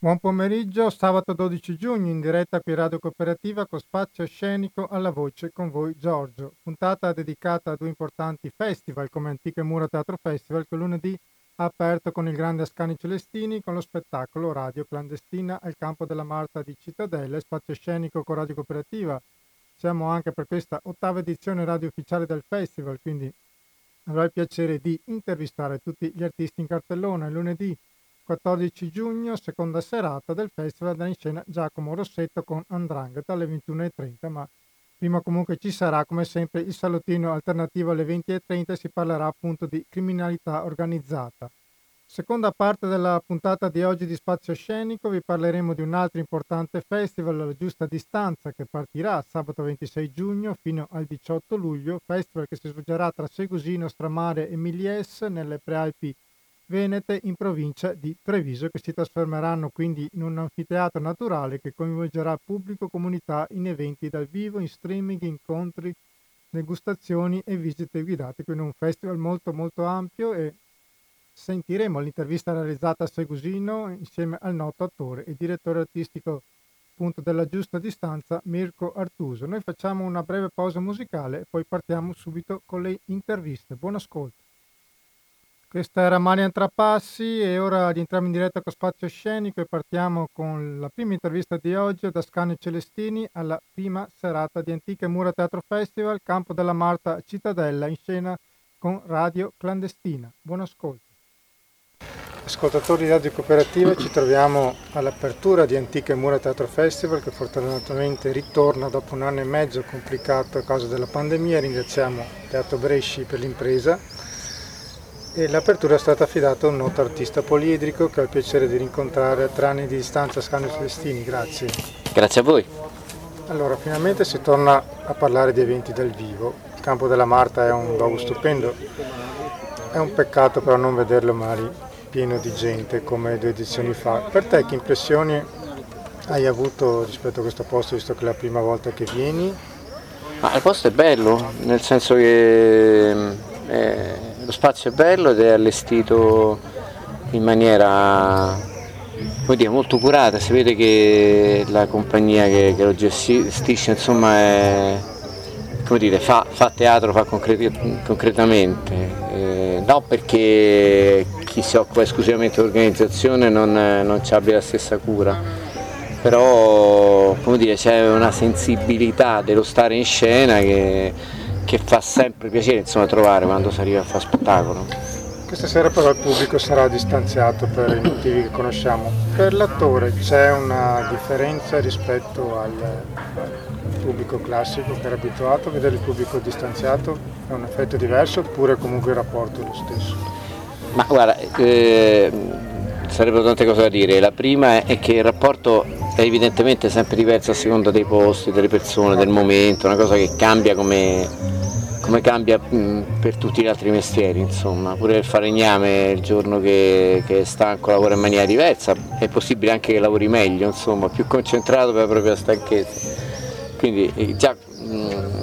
Buon pomeriggio, sabato 12 giugno in diretta qui Radio Cooperativa con spazio scenico alla voce con voi Giorgio. Puntata dedicata a due importanti festival come Antiche Mura Teatro Festival che lunedì ha aperto con il grande Ascani Celestini con lo spettacolo Radio Clandestina al campo della Marta di Cittadella e spazio scenico con Radio Cooperativa. Siamo anche per questa ottava edizione radio ufficiale del festival, quindi avrò il piacere di intervistare tutti gli artisti in cartellone lunedì 14 giugno, seconda serata del festival da in scena Giacomo Rossetto con Andrangheta alle 21.30, ma prima comunque ci sarà come sempre il salottino alternativo alle 20.30 e si parlerà appunto di criminalità organizzata. Seconda parte della puntata di oggi di Spazio Scenico vi parleremo di un altro importante festival alla giusta distanza che partirà sabato 26 giugno fino al 18 luglio, festival che si svolgerà tra Segusino, Stramare e Milies nelle prealpi venete in provincia di Treviso che si trasformeranno quindi in un anfiteatro naturale che coinvolgerà pubblico comunità in eventi dal vivo, in streaming, incontri, degustazioni e visite guidate, quindi un festival molto molto ampio e sentiremo l'intervista realizzata a Segusino insieme al noto attore e direttore artistico appunto della giusta distanza Mirko Artuso. Noi facciamo una breve pausa musicale e poi partiamo subito con le interviste. Buon ascolto. Questa era Marian Trapassi e ora entriamo in diretta con Spazio Scenico e partiamo con la prima intervista di oggi da Scani Celestini alla prima serata di Antiche Mura Teatro Festival, Campo della Marta Cittadella, in scena con Radio Clandestina. Buon ascolto. Ascoltatori di Radio Cooperativa, ci troviamo all'apertura di Antiche Mura Teatro Festival che fortunatamente ritorna dopo un anno e mezzo complicato a causa della pandemia. Ringraziamo Teatro Bresci per l'impresa l'apertura è stata affidata a un noto artista poliedrico che ho il piacere di rincontrare a tre anni di distanza a Scambio Celestini, grazie. Grazie a voi. Allora, finalmente si torna a parlare di eventi dal vivo. Il campo della Marta è un luogo stupendo, è un peccato però non vederlo magari pieno di gente come due edizioni fa. Per te che impressioni hai avuto rispetto a questo posto, visto che è la prima volta che vieni? Ma il posto è bello, nel senso che eh, lo spazio è bello ed è allestito in maniera dire, molto curata, si vede che la compagnia che, che lo gestisce insomma è, dire, fa, fa, teatro, fa concreti, concretamente, eh, no perché chi si occupa esclusivamente di organizzazione non, non abbia la stessa cura, però dire, c'è una sensibilità dello stare in scena che che fa sempre piacere insomma, trovare quando si arriva a fare spettacolo. Questa sera però il pubblico sarà distanziato per i motivi che conosciamo. Per l'attore c'è una differenza rispetto al, pubblico classico che era abituato a vedere il pubblico distanziato? È un effetto diverso oppure comunque il rapporto è lo stesso? Ma guarda, eh, sarebbero tante cose da dire. La prima è che il rapporto è evidentemente sempre diverso a seconda dei posti, delle persone, del momento, una cosa che cambia come come cambia per tutti gli altri mestieri, insomma, pure il falegname il giorno che, che, è stanco lavora in maniera diversa, è possibile anche che lavori meglio, insomma, più concentrato per la propria stanchezza. Quindi eh, già,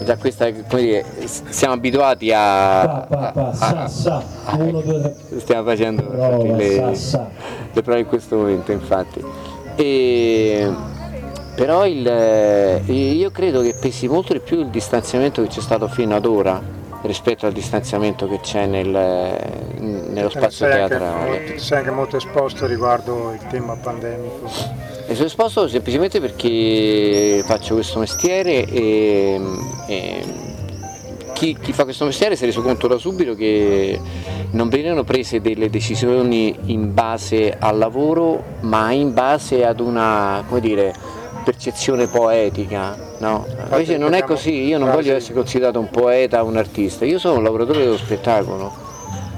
già questa, come dire, siamo abituati a, a, a, a stiamo facendo le, le prove in questo momento infatti. E, però il, eh, io credo che pesi molto di più il distanziamento che c'è stato fino ad ora rispetto al distanziamento che c'è nel, nello spazio sei teatrale. Anche, sei anche molto esposto riguardo il tema pandemico. E sono esposto semplicemente perché faccio questo mestiere e, e chi, chi, fa questo mestiere si è reso conto da subito che non venivano prese delle decisioni in base al lavoro ma in base ad una, come dire, percezione poetica, no? Invece non è così, io non voglio essere considerato un poeta o un artista, io sono un lavoratore dello spettacolo.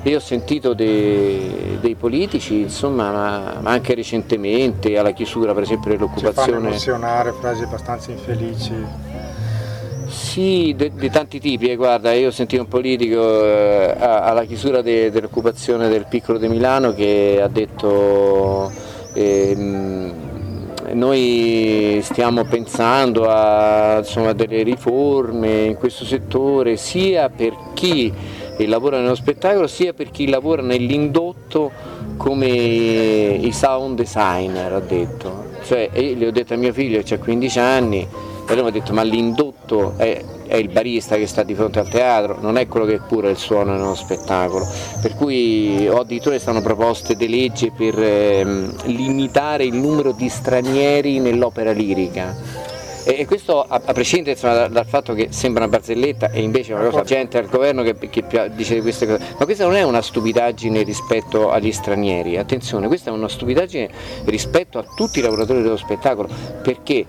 Io ho sentito dei, dei politici, insomma, ma, ma, anche recentemente, alla chiusura per esempio dell'occupazione. Ci emozionare frasi abbastanza infelici. Sì, di tanti tipi, eh, guarda, io ho sentito un politico eh, alla chiusura de, dell'occupazione del piccolo di Milano che ha detto eh, noi stiamo pensando a insomma, delle riforme in questo settore sia per chi lavora nello spettacolo sia per chi lavora nell'indotto come i sound designer, ha detto. Cioè, io gli ho detto a mio figlio che ha 15 anni, e lui mi ha detto ma l'indotto è, è, il barista che sta di fronte al teatro, non è quello che cura il suono nello spettacolo. Per cui ho addirittura stanno proposte di legge per ehm, limitare il numero di stranieri nell'opera lirica. E, questo a, prescindere insomma, dal, dal, fatto che sembra una barzelletta e invece è una cosa gente al governo che, che dice queste cose, ma questa non è una stupidaggine rispetto agli stranieri, attenzione, questa è una stupidaggine rispetto a tutti i lavoratori dello spettacolo, perché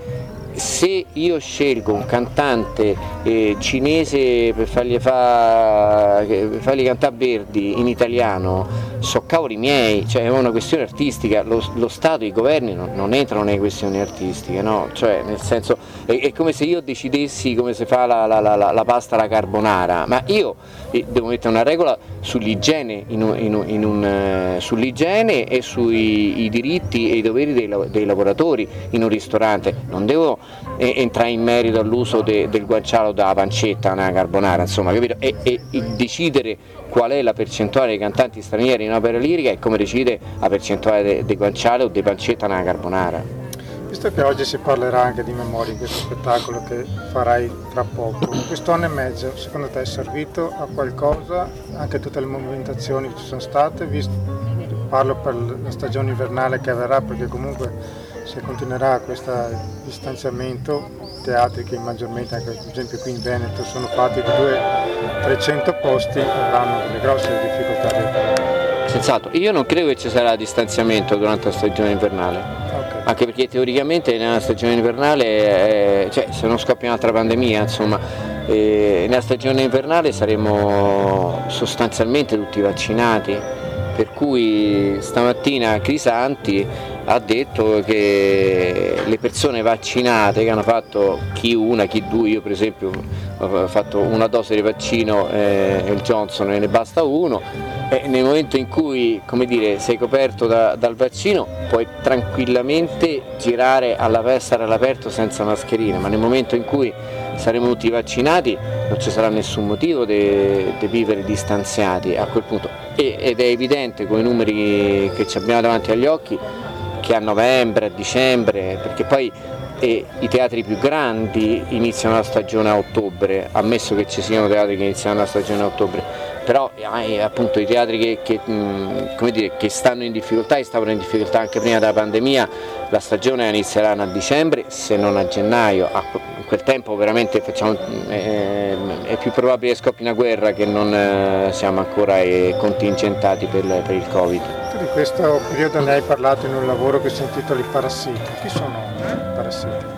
se io scelgo un cantante eh, cinese per fargli, fa, fargli, cantare Verdi in italiano, so cavoli miei, cioè è una questione artistica, lo, lo Stato, i governi non, non, entrano nelle questioni artistiche, no? cioè, nel senso, è, è, come se io decidessi come si fa la, la, la, la pasta alla carbonara, ma io eh, devo mettere una regola sull'igiene, in in in un, eh, sull'igiene e sui diritti e i doveri dei, dei, lavoratori in un ristorante, non devo entrare in merito all'uso de, del guanciale della pancetta nella carbonara, insomma, capito? E, e, decidere qual è la percentuale dei cantanti stranieri in opera lirica e come decide la percentuale dei de guanciale o di pancetta nella carbonara. Visto che oggi si parlerà anche di memoria in questo spettacolo che farai tra poco, questo anno e mezzo secondo te è servito a qualcosa, anche tutte le movimentazioni che ci sono state, visto, parlo per la stagione invernale che avverrà perché comunque se continuerà questo distanziamento, teatri che maggiormente, anche per esempio qui in Veneto, sono fatti di 200-300 posti, avranno delle grosse difficoltà. Senz'altro, io non credo che ci sarà distanziamento durante la stagione invernale. Anche perché teoricamente nella stagione invernale, eh, cioè, se non scoppia un'altra pandemia, insomma, eh, nella stagione invernale saremo sostanzialmente tutti vaccinati, per cui stamattina Crisanti ha detto che le persone vaccinate che hanno fatto chi una, chi due, io per esempio ho fatto una dose di vaccino eh, il Johnson e ne basta uno, e nel momento in cui dire, sei coperto da, dal vaccino puoi tranquillamente girare festa all'aperto senza mascherina, ma nel momento in cui saremo tutti vaccinati non ci sarà nessun motivo di vivere distanziati a quel punto. E, ed è evidente con i numeri che abbiamo davanti agli occhi che a novembre, a dicembre, perché poi eh, i teatri più grandi iniziano la stagione a ottobre, ammesso che ci siano teatri che iniziano la stagione a ottobre, però eh, appunto i teatri che, che, mh, dire, che, stanno in difficoltà e stavano in difficoltà anche prima della pandemia, la stagione inizieranno a dicembre se non a gennaio, a quel tempo veramente facciamo, eh, è più probabile che scoppi una guerra che non eh, siamo ancora eh, contingentati per, per il Covid di questo periodo ne hai parlato in un lavoro che si intitola I parassiti. Chi sono i parassiti?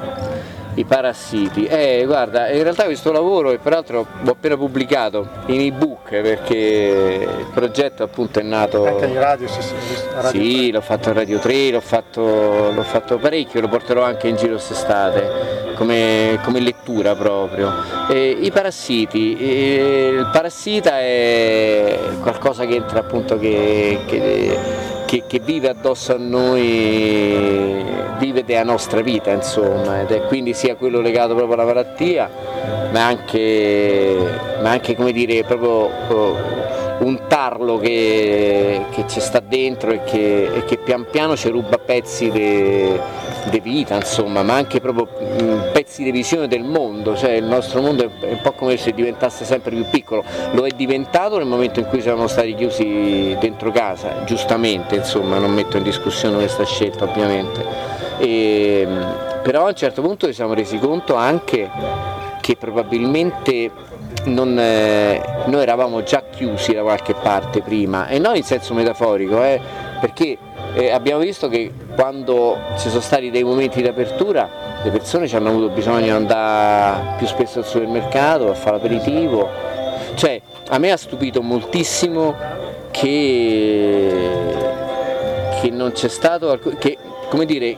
I parassiti, eh guarda, in realtà questo lavoro, e peraltro l'ho appena pubblicato in ebook perché il progetto appunto è nato. Anche in radio, sì, sì, radio sì 3. l'ho fatto in Radio 3, l'ho fatto, l'ho fatto parecchio, lo porterò anche in giro quest'estate come, come lettura proprio. E I parassiti, il parassita è qualcosa che entra appunto che, che, che, che vive addosso a noi, vive della nostra vita insomma, ed è quindi sia quello legato proprio alla malattia, ma anche, ma anche come dire proprio oh, un tarlo che, che ci sta dentro e che, e che pian piano ci ruba pezzi di vita, insomma, ma anche proprio mh, pezzi di visione del mondo, cioè il nostro mondo è un po' come se diventasse sempre più piccolo, lo è diventato nel momento in cui siamo stati chiusi dentro casa, giustamente, insomma, non metto in discussione questa scelta ovviamente. E, però a un certo punto ci siamo resi conto anche che probabilmente non, eh, noi eravamo già chiusi da qualche parte prima e non in senso metaforico, eh, perché eh, abbiamo visto che quando ci sono stati dei momenti di apertura le persone ci hanno avuto bisogno di andare più spesso al supermercato a fare l'aperitivo, cioè a me ha stupito moltissimo che, che non c'è stato, che, come dire,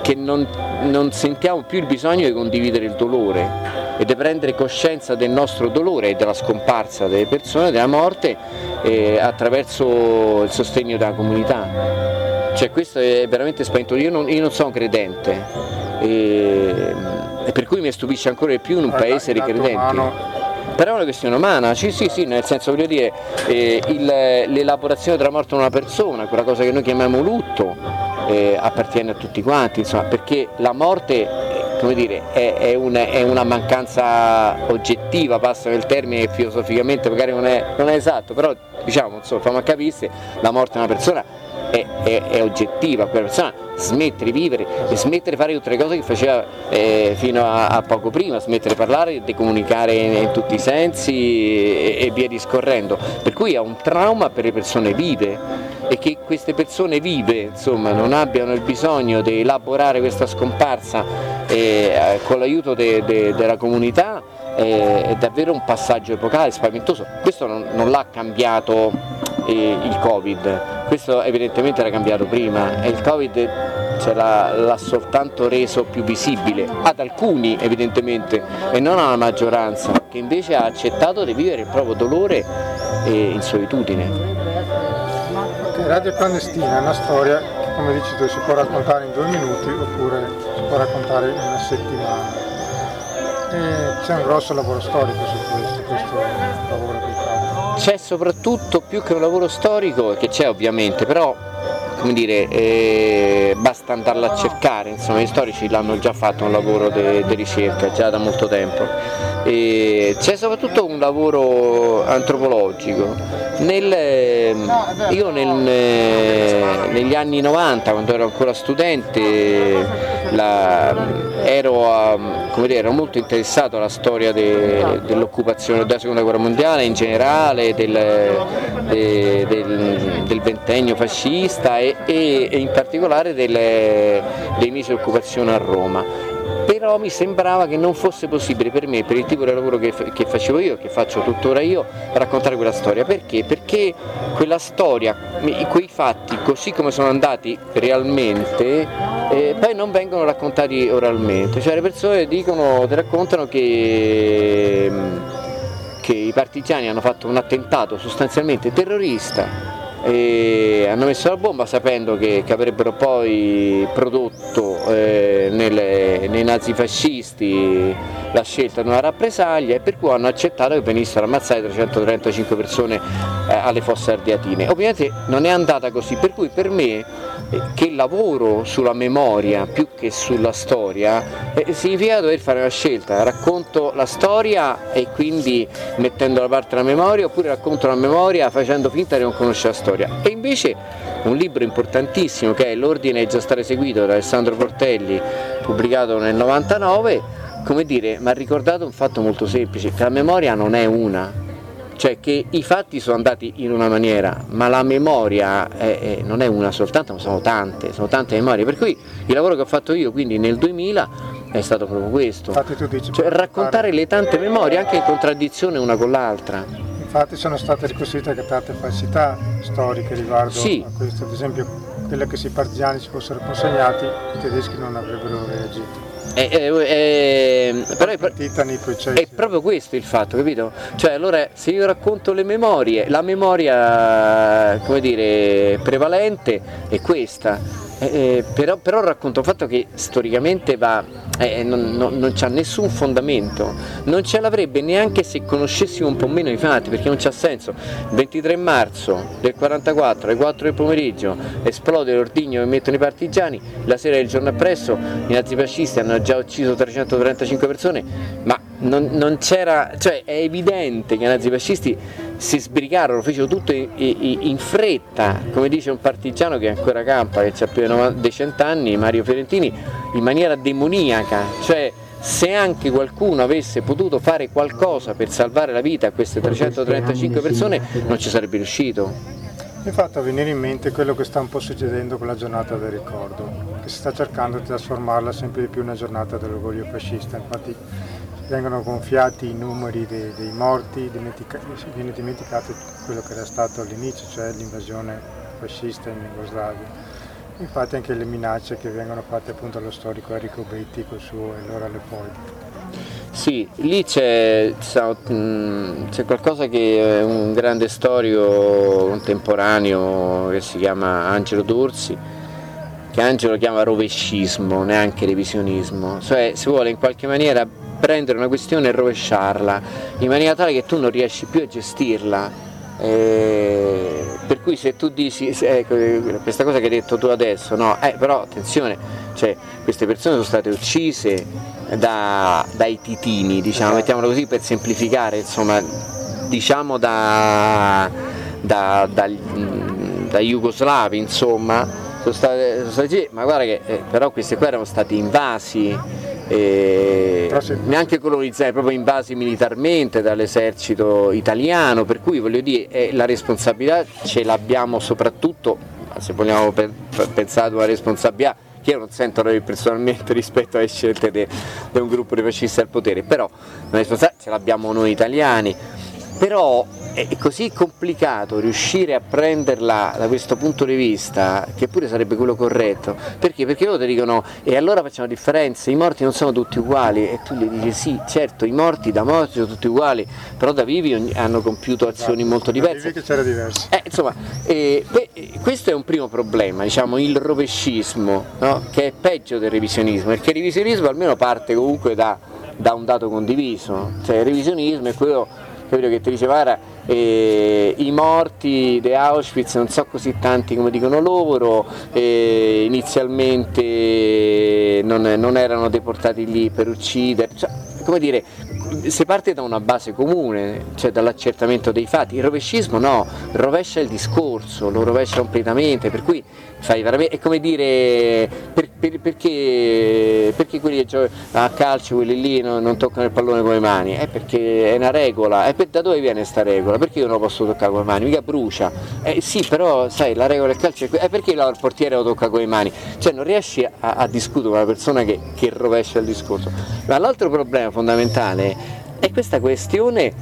che non, non sentiamo più il bisogno di condividere il dolore e di prendere coscienza del nostro dolore e della scomparsa delle persone, della morte eh, attraverso il sostegno della comunità. Cioè questo è veramente spaventoso, io non, io non sono credente e, e, per cui mi stupisce ancora di più in un paese di credenti. Però è una questione umana, sì sì sì, nel senso voglio dire, eh, il, l'elaborazione della morte di una persona, quella cosa che noi chiamiamo lutto, eh, appartiene a tutti quanti, insomma, perché la morte come dire, è, è, una, è, una, mancanza oggettiva, passa il termine filosoficamente magari non è, non è esatto, però diciamo, insomma, fammi capire, la morte di una persona è, è, è, oggettiva, quella persona smette di vivere e smette di fare tutte le cose che faceva eh, fino a, a, poco prima, smette di parlare, di comunicare in, in tutti i sensi e, e, via discorrendo. Per cui è un trauma per le persone vive e che queste persone vive insomma, non abbiano il bisogno di elaborare questa scomparsa eh, con l'aiuto de, de, della comunità eh, è davvero un passaggio epocale, spaventoso. Questo non, non l'ha cambiato eh, il Covid, questo evidentemente era cambiato prima e il Covid ce l'ha, soltanto reso più visibile ad alcuni evidentemente e non alla maggioranza che invece ha accettato di vivere il proprio dolore in solitudine. Radio Clandestina è una storia che come dici tu si può raccontare in due minuti oppure si può raccontare in una settimana. E c'è un grosso lavoro storico su questo, questo lavoro che fate c'è soprattutto più che un lavoro storico, che c'è ovviamente, però come dire, eh, basta andarlo a cercare, insomma gli storici l'hanno già fatto un lavoro di ricerca già da molto tempo. E c'è soprattutto un lavoro antropologico. Nel, io nel, negli anni 90, quando ero ancora studente, la, ero, dire, ero, molto interessato alla storia de, dell'occupazione della seconda guerra mondiale in generale, del, de, del, del, ventennio fascista e, e, e in particolare delle, dei mesi di occupazione a Roma però mi sembrava che non fosse possibile per me, per il tipo di lavoro che, che facevo io, che faccio tuttora io, raccontare quella storia. Perché? Perché quella storia, quei fatti così come sono andati realmente, eh, poi non vengono raccontati oralmente, cioè le persone dicono, ti raccontano che, che i partigiani hanno fatto un attentato sostanzialmente terrorista e hanno messo la bomba sapendo che, che avrebbero poi prodotto eh, nelle, nei nazifascisti la scelta di una rappresaglia e per cui hanno accettato che venissero ammazzate 335 persone eh, alle fosse ardeatine. Ovviamente non è andata così, per cui per me che lavoro sulla memoria più che sulla storia eh, significa dover fare una scelta, racconto la storia e quindi mettendo da parte la memoria oppure racconto la memoria facendo finta di non conoscere la storia. E invece un libro importantissimo che è L'ordine è già stato eseguito da Alessandro Portelli, pubblicato nel 99, come dire, mi ha ricordato un fatto molto semplice, che la memoria non è una, cioè che i fatti sono andati in una maniera, ma la memoria è, è, non è una soltanto, ma sono tante, sono tante memorie, per cui il lavoro che ho fatto io quindi nel 2000 è stato proprio questo, dici, cioè raccontare le tante memorie anche in contraddizione una con l'altra. Infatti sono state ricostruite anche tante falsità storiche riguardo sì. a questo, ad esempio quelle che se i partigiani si fossero consegnati i tedeschi non avrebbero reagito. È, è, è, però è, proprio questo il fatto, capito? Cioè allora se io racconto le memorie, la memoria come dire, prevalente è questa, eh, eh, però, però, racconta un fatto che storicamente va, eh, non, non, non c'ha nessun fondamento, non ce l'avrebbe neanche se conoscessimo un po' meno i fatti, perché non c'ha senso. Il 23 marzo del 44 alle 4 del pomeriggio esplode l'ordigno che mettono i partigiani, la sera del giorno appresso i nazifascisti hanno già ucciso 335 persone, ma non, non c'era, cioè è evidente che i nazifascisti si sbrigarono, fecero tutto in, fretta, come dice un partigiano che ancora campa, che ha più di cent'anni, Mario Fiorentini, in maniera demoniaca, cioè se anche qualcuno avesse potuto fare qualcosa per salvare la vita a queste 335 persone non ci sarebbe riuscito. Mi è fatto venire in mente quello che sta un po' succedendo con la giornata del ricordo, che si sta cercando di trasformarla sempre di più in una giornata dell'orgoglio fascista. Infatti vengono gonfiati i numeri dei, dei morti, dimentica, viene dimenticato quello che era stato all'inizio, cioè l'invasione fascista in Jugoslavia. Infatti anche le minacce che vengono fatte appunto allo storico Enrico Betti col suo Allora Leopoldi. Sì, lì c'è, c'è, qualcosa che un grande storico contemporaneo che si chiama Angelo Dorsi, che Angelo chiama rovescismo, neanche revisionismo, cioè si vuole in qualche maniera prendere una questione e rovesciarla in maniera tale che tu non riesci più a gestirla. Eh, per cui se tu dici ecco, questa cosa che hai detto tu adesso, no, eh, però attenzione, cioè, queste persone sono state uccise da, dai titini, diciamo, mettiamolo così per semplificare, insomma, diciamo da, da, da, da jugoslavi, insomma, sono state, sono state, ma guarda che eh, però questi qua erano stati invasi, neanche colonizzati, proprio invasi militarmente dall'esercito italiano, per cui voglio dire eh, la responsabilità ce l'abbiamo soprattutto, se vogliamo pe- pensare ad una responsabilità che io non sento personalmente rispetto alle scelte di un gruppo di fascisti al potere, però la responsabilità ce l'abbiamo noi italiani, però è così complicato riuscire a prenderla da questo punto di vista, che pure sarebbe quello corretto, perché? Perché loro ti dicono e allora facciamo differenza, i morti non sono tutti uguali e tu gli dici sì, certo, i morti da morti sono tutti uguali, però da vivi hanno compiuto azioni esatto, molto diverse. che c'era diverso. Eh, insomma, eh, questo è un primo problema, diciamo, il rovescismo, no? che è peggio del revisionismo, perché il revisionismo almeno parte comunque da, da un dato condiviso, cioè il revisionismo è quello capito che ti diceva eh, i morti di Auschwitz non so così tanti come dicono loro, eh, inizialmente non, non, erano deportati lì per uccidere, cioè, come dire, si parte da una base comune, cioè dall'accertamento dei fatti, il rovescismo no, rovescia il discorso, lo rovescia completamente, per cui fai veramente, è come dire per, per, perché, perché, quelli che giocano a calcio, quelli lì non, non, toccano il pallone con le mani? È perché è una regola, e per, da dove viene questa regola? Perché io non lo posso toccare con le mani? Mica brucia. Eh sì, però sai, la regola del calcio è, è perché il portiere lo tocca con le mani? Cioè non riesci a, a discutere con una persona che, che rovescia il discorso. Ma l'altro problema fondamentale è questa questione,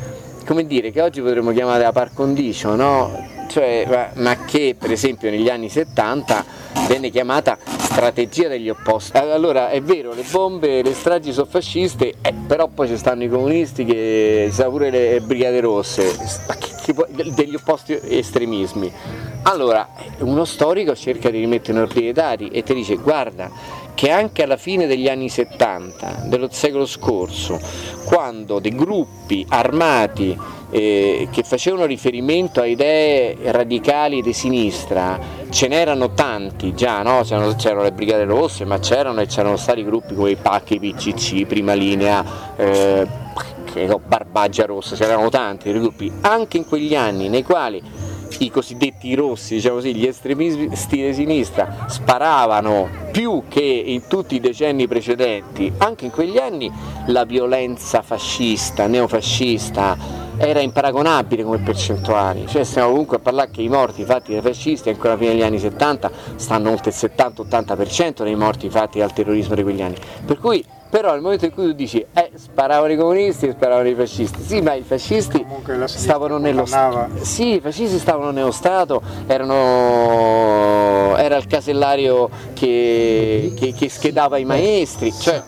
come dire, che oggi potremmo chiamare la par condicio, no? cioè, ma che per esempio negli anni 70 venne chiamata strategia degli opposti. Allora è vero, le bombe, le stragi sono fasciste, eh, però poi ci stanno i comunisti che sa pure le brigate rosse, degli opposti estremismi. Allora, uno storico cerca di rimettere in ordine i dati e ti dice guarda che anche alla fine degli anni 70 dello secolo scorso, quando dei gruppi armati eh, che facevano riferimento a idee radicali di sinistra, ce n'erano tanti già, no? c'erano, c'erano, le Brigate Rosse, ma c'erano e c'erano stati gruppi come i PAC, i PCC, Prima Linea, eh, Barbaggia Rossa, c'erano tanti gruppi, anche in quegli anni nei quali i cosiddetti rossi, diciamo così, gli estremisti di sinistra sparavano più che in tutti i decenni precedenti, anche in quegli anni la violenza fascista, neofascista era imparagonabile come percentuali, cioè stiamo comunque a parlare che i morti fatti dai fascisti ancora alla fine degli anni 70 stanno oltre il 70-80% dei morti fatti dal terrorismo di quegli anni. Per cui però nel momento in cui tu dici eh sparavano i comunisti e sparavano i fascisti, sì ma i fascisti stavano nello Stato, sì i fascisti stavano nello Stato, erano... era il casellario che, che, che schedava i maestri, cioè,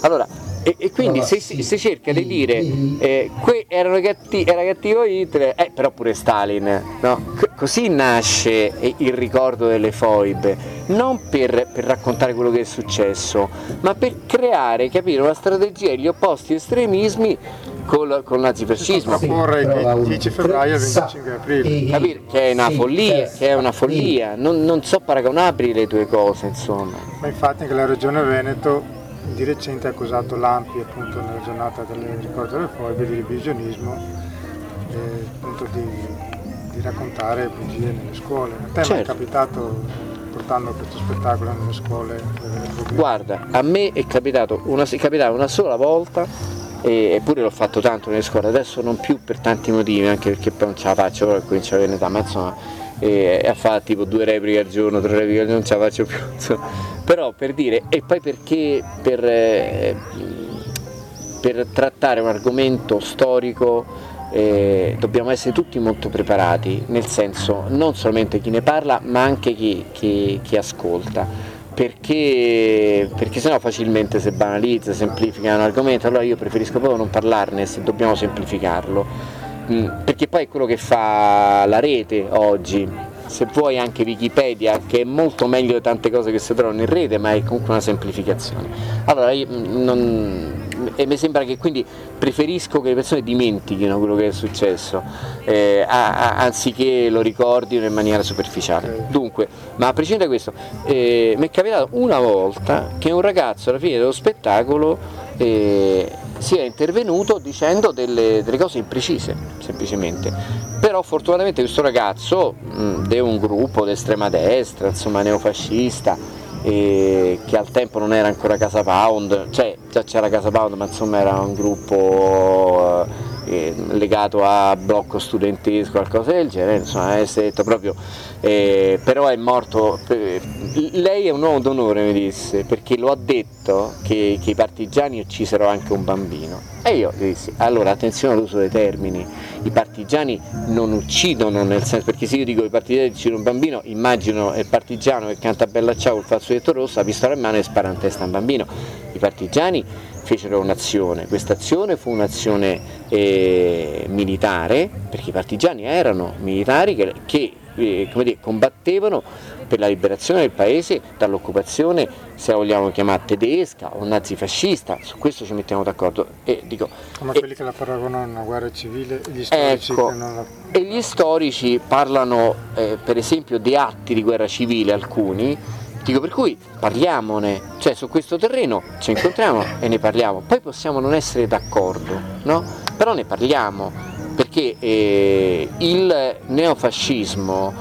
allora e, e quindi se si cerca di dire eh, erano catti, era cattivo Hitler, eh, però pure Stalin, no? C- così nasce il ricordo delle foibe, non per, per, raccontare quello che è successo, ma per creare, capire, una strategia degli opposti estremismi col, col nazifascismo. Proporre il 10 febbraio al 25 aprile. Capire che è una follia, che è una follia, non, non so paragonabili le due cose, insomma. Ma infatti anche la regione Veneto di recente ha accusato l'Ampi appunto nella giornata del ricordo delle foibe di revisionismo e appunto di, di raccontare bugie nelle scuole. A te certo. è capitato portando questo spettacolo nelle scuole? Guarda, a me è capitato una, è capitato una sola volta eppure l'ho fatto tanto nelle scuole, adesso non più per tanti motivi, anche perché poi non ce la faccio, ora comincio a avere un'età, ma insomma e a fare tipo due repliche al giorno, tre repliche al giorno, non ce la faccio più. Però per dire, e poi perché per, eh, per trattare un argomento storico eh, dobbiamo essere tutti molto preparati, nel senso non solamente chi ne parla ma anche chi, chi, chi ascolta, perché, perché sennò facilmente si banalizza, semplifica un argomento, allora io preferisco proprio non parlarne se dobbiamo semplificarlo perché poi è quello che fa la rete oggi, se vuoi anche Wikipedia, che è molto meglio di tante cose che si trovano in rete, ma è comunque una semplificazione. Allora, mm, non, e mi sembra che quindi preferisco che le persone dimentichino quello che è successo, eh, a, a, anziché lo ricordino in maniera superficiale. Dunque, ma a prescindere da questo, eh, mi è capitato una volta che un ragazzo alla fine dello spettacolo eh, sia intervenuto dicendo delle, delle, cose imprecise, semplicemente. Però fortunatamente questo ragazzo mh, è un gruppo d'estrema destra, insomma neofascista, eh, che al tempo non era ancora Casa Pound, cioè già c'era Casa Pound ma insomma era un gruppo eh, legato a blocco studentesco, qualcosa del genere, insomma è stato proprio eh, però è morto, eh, lei è un uomo d'onore mi disse, perché lo ha detto che, che, i partigiani uccisero anche un bambino. E io gli dissi, allora attenzione all'uso dei termini, i partigiani non uccidono nel senso, perché se io dico i partigiani uccidono un bambino, immagino il partigiano che canta Bella Ciao col fazzoletto rosso, la pistola in mano e spara in testa a un bambino. I partigiani fecero un'azione, questa azione fu un'azione eh, militare, perché i partigiani erano militari che, che eh, dire, combattevano per la liberazione del paese dall'occupazione, se la vogliamo chiamare tedesca o nazifascista, su questo ci mettiamo d'accordo. E, dico, Come e, quelli che la paragonano a una guerra civile, gli storici ecco, la... E gli storici parlano eh, per esempio di atti di guerra civile, alcuni, dico per cui parliamone, cioè su questo terreno ci incontriamo e ne parliamo, poi possiamo non essere d'accordo, no? però ne parliamo perché eh, il neofascismo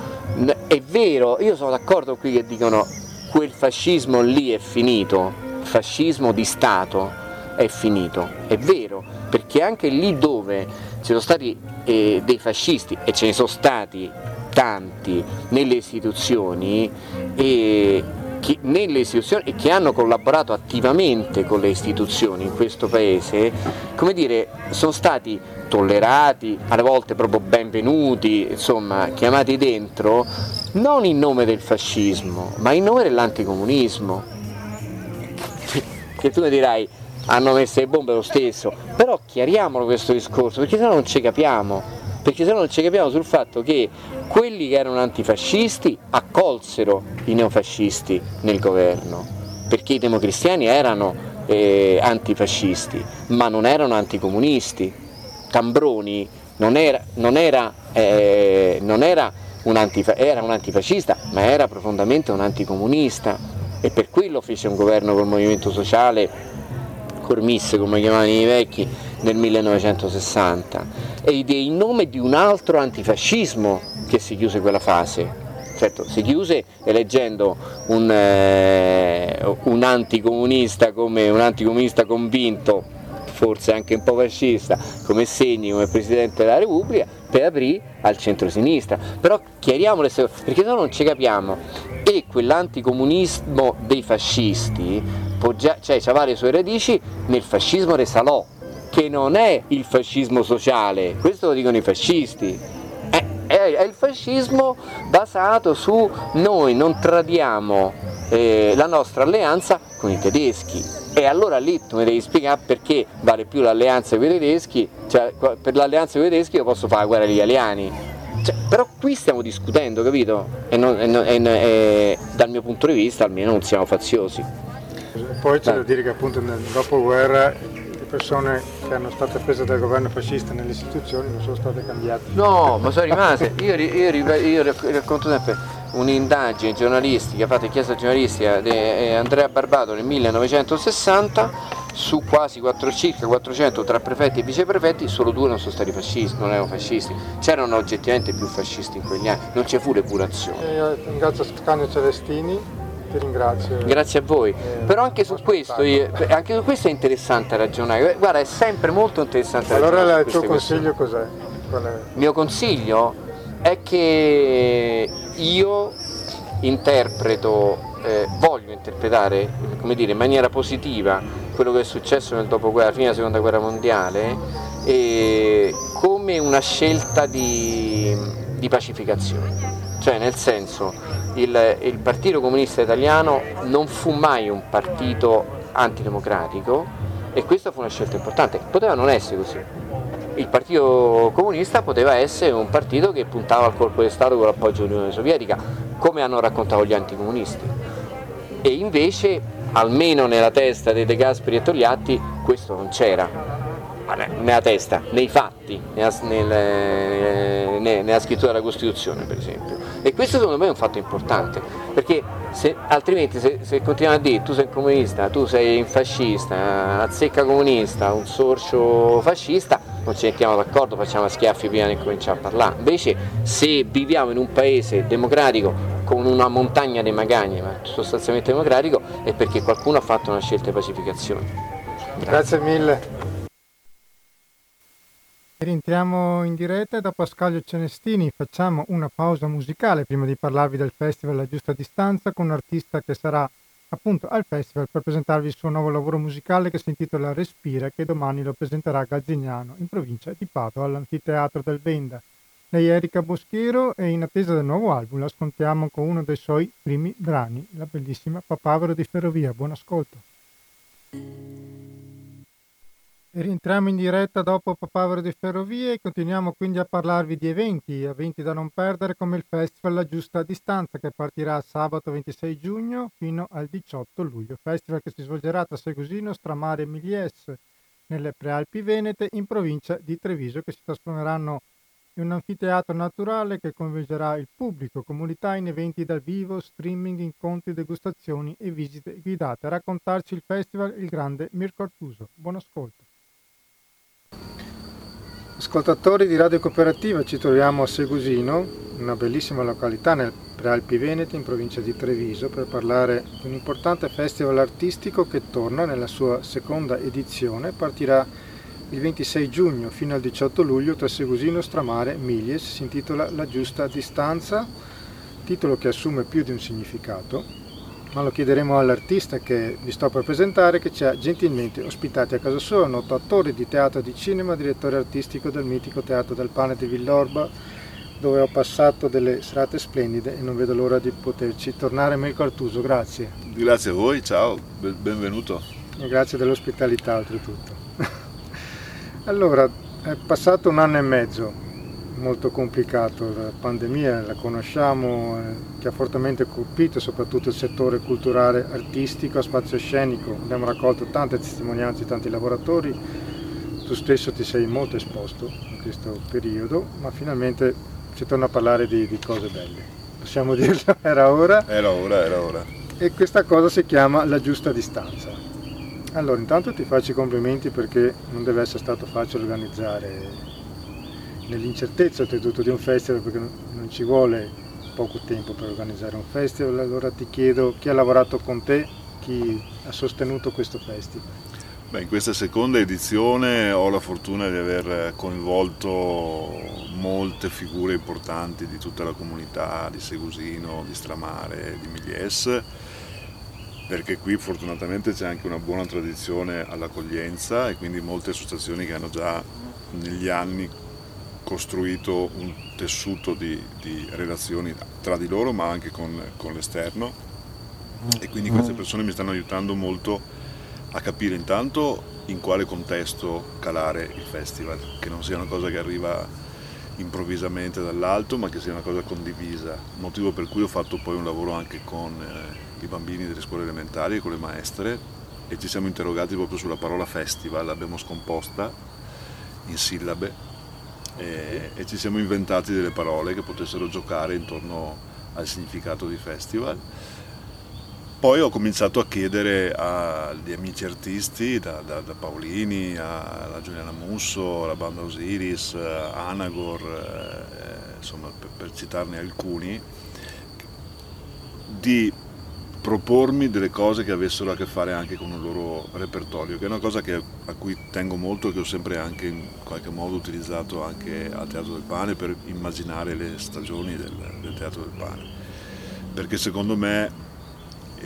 è vero, io sono d'accordo qui che dicono quel fascismo lì è finito, il fascismo di Stato è finito, è vero, perché anche lì dove ci sono stati eh, dei fascisti e ce ne sono stati tanti nelle istituzioni, eh, che, nelle istituzioni e che hanno collaborato attivamente con le istituzioni in questo paese, come dire, sono stati tollerati, alle volte proprio benvenuti, insomma, chiamati dentro, non in nome del fascismo, ma in nome dell'anticomunismo. Che tu mi dirai, hanno messo le bombe lo stesso, però chiariamolo questo discorso, perché sennò non ci capiamo perché se no non ci capiamo sul fatto che quelli che erano antifascisti accolsero i neofascisti nel governo, perché i democristiani erano eh, antifascisti, ma non erano anticomunisti. Tambroni non era, non era, eh, non era, un, antifa- era un antifascista, ma era profondamente un anticomunista e per quello fece un governo col movimento sociale, Cormisse come chiamavano i vecchi, nel 1960 ed è in nome di un altro antifascismo che si chiuse quella fase. Certo, si chiuse eleggendo un, eh, un anticomunista come un anticomunista convinto, forse anche un po' fascista, come Segni, come Presidente della Repubblica, per aprire al centro-sinistra. Però chiariamo le cose, perché noi non ci capiamo. E quell'anticomunismo dei fascisti, già, cioè, aveva le sue radici nel fascismo resalò, che non è il fascismo sociale, questo lo dicono i fascisti, è, è il fascismo basato su noi non tradiamo eh, la nostra alleanza con i tedeschi. E allora lì tu mi devi spiegare perché vale più l'alleanza con i tedeschi, cioè per l'alleanza con i tedeschi io posso fare la guerra agli italiani. Cioè, però qui stiamo discutendo, capito? E, non, e, e, e, dal mio punto di vista almeno non siamo faziosi. Poi c'è da dire che appunto nel dopoguerra persone che hanno state prese dal governo fascista nelle istituzioni non sono state cambiate. No, ma sono rimaste. Io, io, io racconto sempre un'indagine giornalistica fatta in chiesa giornalistica di eh, Andrea Barbato nel 1960 su quasi 4, circa 400 tra prefetti e viceprefetti solo due non sono stati fascisti, non erano fascisti, c'erano oggettivamente più fascisti in quegli anni, non c'è fu depurazione. Eh, ringrazio Scanio Celestini ti ringrazio. Grazie a voi. Eh, Però anche su, questo, io, anche su questo è interessante ragionare. Guarda, è sempre molto interessante allora ragionare. Allora il tuo consiglio cos'è? Il mio consiglio è che io interpreto, eh, voglio interpretare dire, in maniera positiva quello che è successo nel dopoguerra, fine della seconda guerra mondiale, eh, come una scelta di, di pacificazione. Cioè nel senso il, il Partito Comunista Italiano non fu mai un partito antidemocratico e questa fu una scelta importante, poteva non essere così, il Partito Comunista poteva essere un partito che puntava al colpo di Stato con l'appoggio dell'Unione Sovietica, come hanno raccontato gli anticomunisti. E invece, almeno nella testa dei De Gasperi e Togliatti, questo non c'era nella testa, nei fatti, nella, nel, nella, scrittura della Costituzione per esempio. E questo secondo me è un fatto importante, perché se, altrimenti se, se continuiamo a dire tu sei un comunista, tu sei un fascista, una zecca comunista, un sorcio fascista, non ci mettiamo d'accordo, facciamo schiaffi prima di cominciare a parlare. Invece se viviamo in un paese democratico con una montagna di magagne, ma sostanzialmente democratico, è perché qualcuno ha fatto una scelta di pacificazione. Grazie, Grazie mille. Rientriamo in diretta da Pascalio Cenestini, facciamo una pausa musicale prima di parlarvi del festival La Giusta Distanza con un artista che sarà appunto al festival per presentarvi il suo nuovo lavoro musicale che si intitola Respira che domani lo presenterà a Galzignano in provincia di Padova all'anfiteatro del Venda. Lei è Erika Boschiero e in attesa del nuovo album la scontiamo con uno dei suoi primi brani, la bellissima Papavero di Ferrovia. Buon ascolto. Rientriamo in diretta dopo Papavero di Ferrovie e continuiamo quindi a parlarvi di eventi, eventi da non perdere come il Festival La Giusta Distanza che partirà sabato 26 giugno fino al 18 luglio. Festival che si svolgerà tra Segusino, Stramare e Milies nelle Prealpi Venete in provincia di Treviso che si trasformeranno in un anfiteatro naturale che coinvolgerà il pubblico, comunità in eventi dal vivo, streaming, incontri, degustazioni e visite guidate. A raccontarci il festival il grande Mirko Artuso. Buon ascolto. Ascoltatori di Radio Cooperativa, ci troviamo a Segusino, una bellissima località nel Prealpi Veneti in provincia di Treviso per parlare di un importante festival artistico che torna nella sua seconda edizione, partirà il 26 giugno fino al 18 luglio tra Segusino, Stramare e si intitola La giusta distanza, titolo che assume più di un significato ma lo chiederemo all'artista che vi sto per presentare che ci ha gentilmente ospitati a casa sua, noto attore di teatro e di cinema, direttore artistico del mitico Teatro del Pane di Villorba, dove ho passato delle serate splendide e non vedo l'ora di poterci tornare. Mirko Artuso, grazie. Grazie a voi, ciao, benvenuto. E grazie dell'ospitalità oltretutto. allora, è passato un anno e mezzo molto complicato, la pandemia la conosciamo, eh, che ha fortemente colpito soprattutto il settore culturale artistico, spazio scenico, abbiamo raccolto tante testimonianze di tanti lavoratori, tu stesso ti sei molto esposto in questo periodo, ma finalmente si torna a parlare di, di cose belle. Possiamo dirlo, era ora? Era ora, era ora. E questa cosa si chiama la giusta distanza. Allora, intanto ti faccio i complimenti perché non deve essere stato facile organizzare nell'incertezza oltretutto di un festival perché non ci vuole poco tempo per organizzare un festival, allora ti chiedo chi ha lavorato con te, chi ha sostenuto questo festival. Beh, in questa seconda edizione ho la fortuna di aver coinvolto molte figure importanti di tutta la comunità di Segusino, di Stramare, di Milies, perché qui fortunatamente c'è anche una buona tradizione all'accoglienza e quindi molte associazioni che hanno già negli anni costruito un tessuto di, di relazioni tra di loro ma anche con, con l'esterno. E quindi queste persone mi stanno aiutando molto a capire intanto in quale contesto calare il festival, che non sia una cosa che arriva improvvisamente dall'alto ma che sia una cosa condivisa, motivo per cui ho fatto poi un lavoro anche con eh, i bambini delle scuole elementari e con le maestre e ci siamo interrogati proprio sulla parola festival, l'abbiamo scomposta in sillabe e, e, ci siamo inventati delle parole che potessero giocare intorno al significato di festival. Poi ho cominciato a chiedere agli amici artisti, da, da, da Paolini alla Giuliana Musso, alla banda Osiris, a Anagor, eh, insomma per, per citarne alcuni, di propormi delle cose che avessero a che fare anche con il loro repertorio, che è una cosa che, a cui tengo molto e che ho sempre anche in qualche modo utilizzato anche al Teatro del Pane per immaginare le stagioni del, del Teatro del Pane. Perché secondo me eh,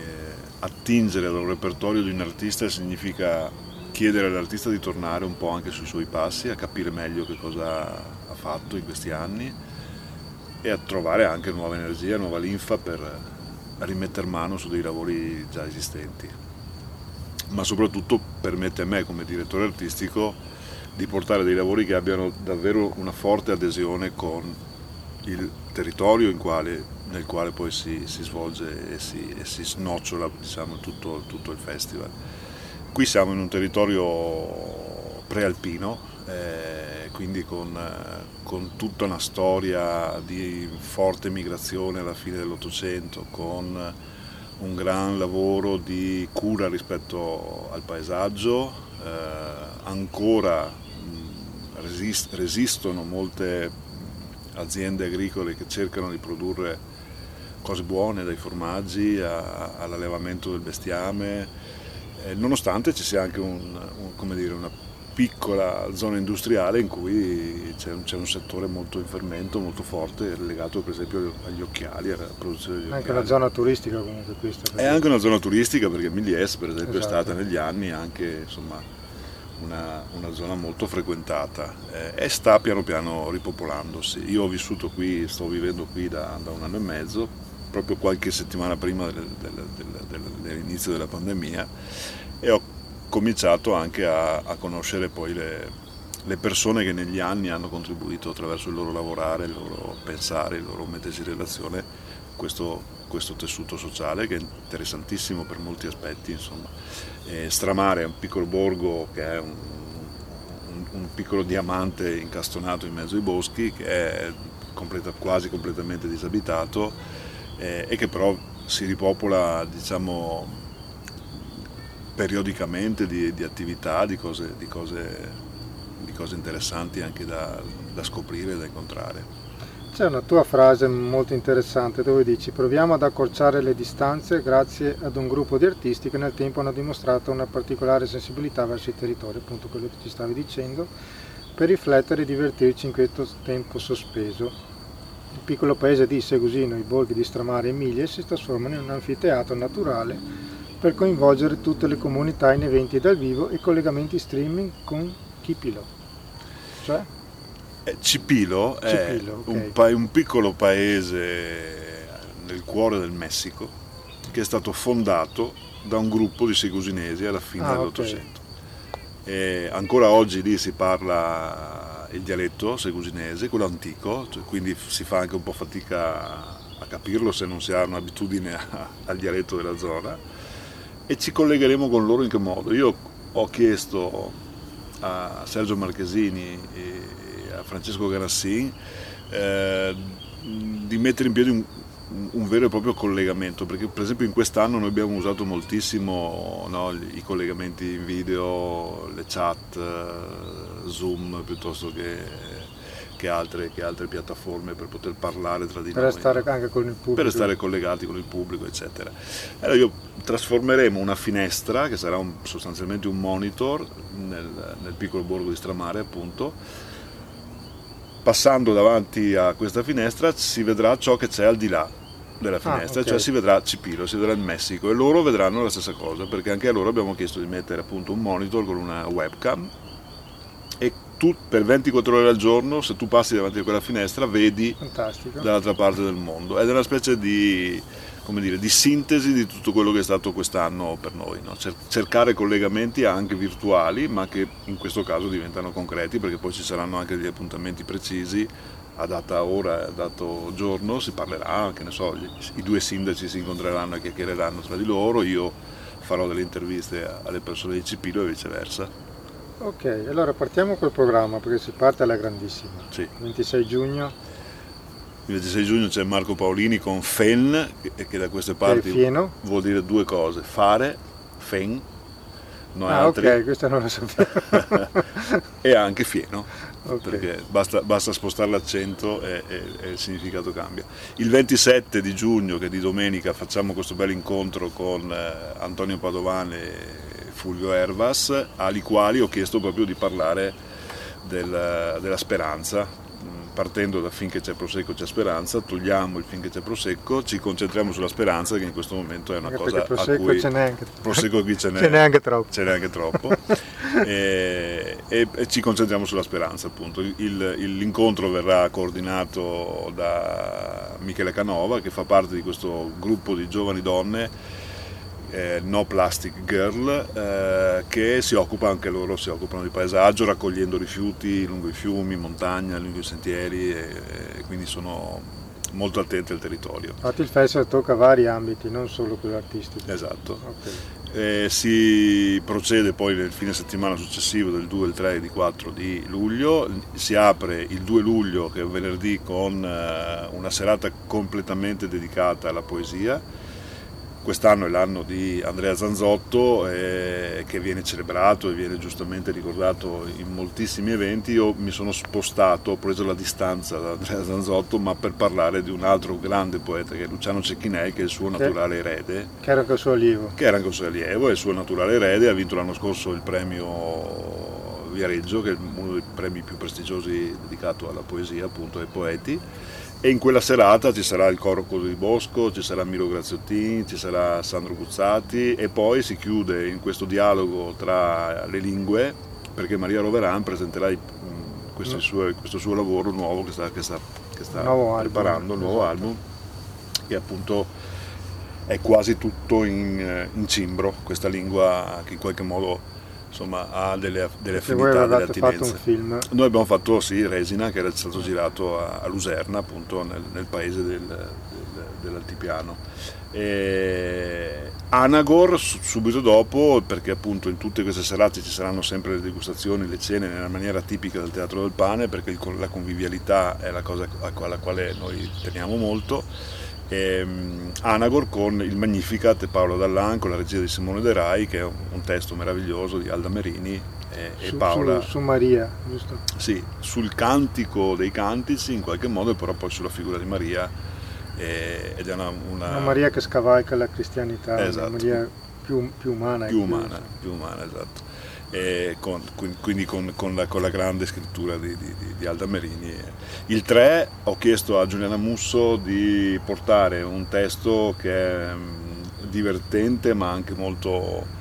attingere al repertorio di un artista significa chiedere all'artista di tornare un po' anche sui suoi passi, a capire meglio che cosa ha fatto in questi anni e a trovare anche nuova energia, nuova linfa per rimettere mano su dei lavori già esistenti, ma soprattutto permette a me come direttore artistico di portare dei lavori che abbiano davvero una forte adesione con il territorio quale, nel quale poi si, si svolge e si, e si snocciola diciamo, tutto, tutto, il festival. Qui siamo in un territorio prealpino, eh, quindi con, con, tutta una storia di forte migrazione alla fine dell'Ottocento, con un gran lavoro di cura rispetto al paesaggio, eh, ancora resist, resistono molte aziende agricole che cercano di produrre cose buone, dai formaggi a, all'allevamento del bestiame, eh, nonostante ci sia anche un, un, dire, una piccola zona industriale in cui c'è un, c'è un, settore molto in fermento, molto forte, legato per esempio agli occhiali, alla produzione degli occhiali. Anche una zona turistica comunque questa. È anche una zona turistica perché Milies per esempio esatto. è stata negli anni anche insomma, una, una, zona molto frequentata eh, e sta piano piano ripopolandosi. Io ho vissuto qui, sto vivendo qui da, da un anno e mezzo, proprio qualche settimana prima del, del, del, dell'inizio della pandemia e ho cominciato anche a, a conoscere poi le, le, persone che negli anni hanno contribuito attraverso il loro lavorare, il loro pensare, il loro mettersi in relazione questo, questo tessuto sociale che è interessantissimo per molti aspetti. Insomma. Stramare è un piccolo borgo che è un, un, un, piccolo diamante incastonato in mezzo ai boschi che è completa, quasi completamente disabitato eh, e che però si ripopola diciamo, periodicamente di, di attività, di cose, di, cose, di cose, interessanti anche da, da scoprire e da incontrare. C'è una tua frase molto interessante dove dici proviamo ad accorciare le distanze grazie ad un gruppo di artisti che nel tempo hanno dimostrato una particolare sensibilità verso i territori, appunto quello che ci stavi dicendo, per riflettere e divertirci in questo tempo sospeso. Il piccolo paese di Segusino, i borghi di Stramare e Emilia si trasformano in un anfiteatro naturale per coinvolgere tutte le comunità in eventi dal vivo e collegamenti streaming con Kipilo. Cioè? Eh, Cipilo, Cipilo è okay. un, pa- un piccolo paese nel cuore del Messico che è stato fondato da un gruppo di segusinesi alla fine ah, dell'Ottocento. Okay. ancora oggi lì si parla il dialetto segusinese, quello antico, cioè quindi si fa anche un po' fatica a capirlo se non si ha un'abitudine a, al dialetto della zona e ci collegheremo con loro in che modo. Io ho chiesto a Sergio Marchesini e a Francesco Garassin eh, di mettere in piedi un, un, vero e proprio collegamento, perché per esempio in quest'anno noi abbiamo usato moltissimo no, i collegamenti in video, le chat, Zoom piuttosto che che altre, che altre, piattaforme per poter parlare tra di per noi. Per restare anche con il pubblico. Per restare collegati con il pubblico, eccetera. Allora io trasformeremo una finestra, che sarà un, sostanzialmente un monitor, nel, nel piccolo borgo di Stramare, appunto. Passando davanti a questa finestra si vedrà ciò che c'è al di là della ah, finestra, ah, okay. cioè si vedrà Cipilo, si vedrà il Messico e loro vedranno la stessa cosa, perché anche a loro abbiamo chiesto di mettere appunto un monitor con una webcam tu per 24 ore al giorno, se tu passi davanti a quella finestra, vedi Fantastico. dall'altra parte del mondo. Ed è una specie di, dire, di, sintesi di tutto quello che è stato quest'anno per noi. No? Cercare collegamenti anche virtuali, ma che in questo caso diventano concreti, perché poi ci saranno anche degli appuntamenti precisi a data ora, a dato giorno, si parlerà, che ne so, gli, i due sindaci si incontreranno e chiacchiereranno tra di loro, io farò delle interviste alle persone di Cipilo e viceversa. Ok, allora partiamo col programma perché si parte alla grandissima. Sì. 26 giugno. Il 26 giugno c'è Marco Paolini con FEN, che da queste parti vuol dire due cose, fare, FEN, noi ah, altri. ok, questo non lo sapevo. e anche fieno, okay. perché basta, basta, spostare l'accento e, e, e, il significato cambia. Il 27 di giugno, che è di domenica, facciamo questo bel incontro con eh, Antonio Padovane Fulvio Ervas, ai quali ho chiesto proprio di parlare del, della speranza, mm, partendo da finché c'è prosecco c'è speranza, togliamo il finché c'è prosecco, ci concentriamo sulla speranza che in questo momento è una anche cosa a cui ce n'è anche, prosecco qui ce n'è, ce n'è anche troppo, ce n'è anche troppo. e, e, e, ci concentriamo sulla speranza appunto. Il, il, l'incontro verrà coordinato da Michele Canova che fa parte di questo gruppo di giovani donne eh, No Plastic Girl, eh, che si occupa, anche loro si occupano di paesaggio, raccogliendo rifiuti lungo i fiumi, montagna, lungo i sentieri e, e quindi sono molto attenti al territorio. Infatti il festival tocca vari ambiti, non solo quello artistico. Esatto. Okay. Eh, si procede poi nel fine settimana successivo del 2, il 3 e il 4 di luglio, si apre il 2 luglio che è venerdì con eh, una serata completamente dedicata alla poesia Quest'anno è l'anno di Andrea Zanzotto eh, che viene celebrato e viene giustamente ricordato in moltissimi eventi. Io mi sono spostato, ho preso la distanza da Andrea Zanzotto, ma per parlare di un altro grande poeta che è Luciano Cecchinei, che è il suo naturale erede. Che era anche il suo allievo. Che era anche il suo allievo, è il suo naturale erede, ha vinto l'anno scorso il premio Viareggio, che è uno dei premi più prestigiosi dedicato alla poesia, appunto ai poeti e in quella serata ci sarà il coro Coso di Bosco, ci sarà Miro Graziottin, ci sarà Sandro Guzzati e poi si chiude in questo dialogo tra le lingue perché Maria Roveran presenterà questo, suo, questo suo lavoro nuovo che sta, che sta, che sta preparando, il nuovo album, che appunto è quasi tutto in, in cimbro, questa lingua che in qualche modo insomma, ha delle, delle affinità, delle attinenze. Noi abbiamo fatto sì, Resina, che era stato girato a, a Luserna, appunto nel, nel paese del, del, dell'altipiano. E Anagor subito dopo, perché appunto in tutte queste serate ci saranno sempre le degustazioni, le cene nella maniera tipica del Teatro del Pane, perché la convivialità è la cosa alla quale noi teniamo molto ehm, Anagor con il Magnificat Paolo Dallan con la regia di Simone De Rai che è un, testo meraviglioso di Alda Merini e, su, e Paola su, su, Maria giusto? sì, sul cantico dei cantici in qualche modo però poi sulla figura di Maria eh, ed è una, una... una Maria che scavalca la cristianità esatto. una Maria più, più umana più umana, più umana esatto con, quindi con, con, la, con, la, grande scrittura di, di, di, Alda Merini. Il 3 ho chiesto a Giuliana Musso di portare un testo che è mm, divertente ma anche molto